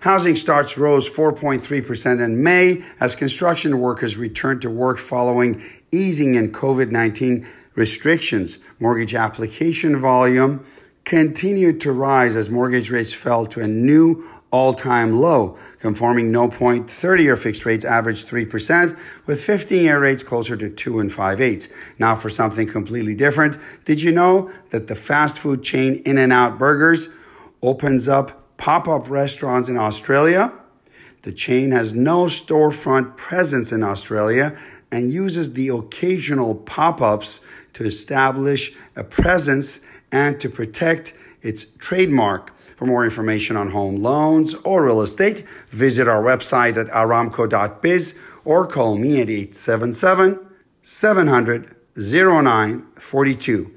Housing starts rose 4.3% in May as construction workers returned to work following easing in COVID 19 restrictions. Mortgage application volume continued to rise as mortgage rates fell to a new all time low. Conforming no point 30 year fixed rates averaged 3%, with 15 year rates closer to 2 and 5 eighths. Now, for something completely different, did you know that the fast food chain In N Out Burgers opens up pop up restaurants in Australia? The chain has no storefront presence in Australia and uses the occasional pop ups to establish a presence and to protect its trademark. For more information on home loans or real estate, visit our website at aramco.biz or call me at 877 700 0942.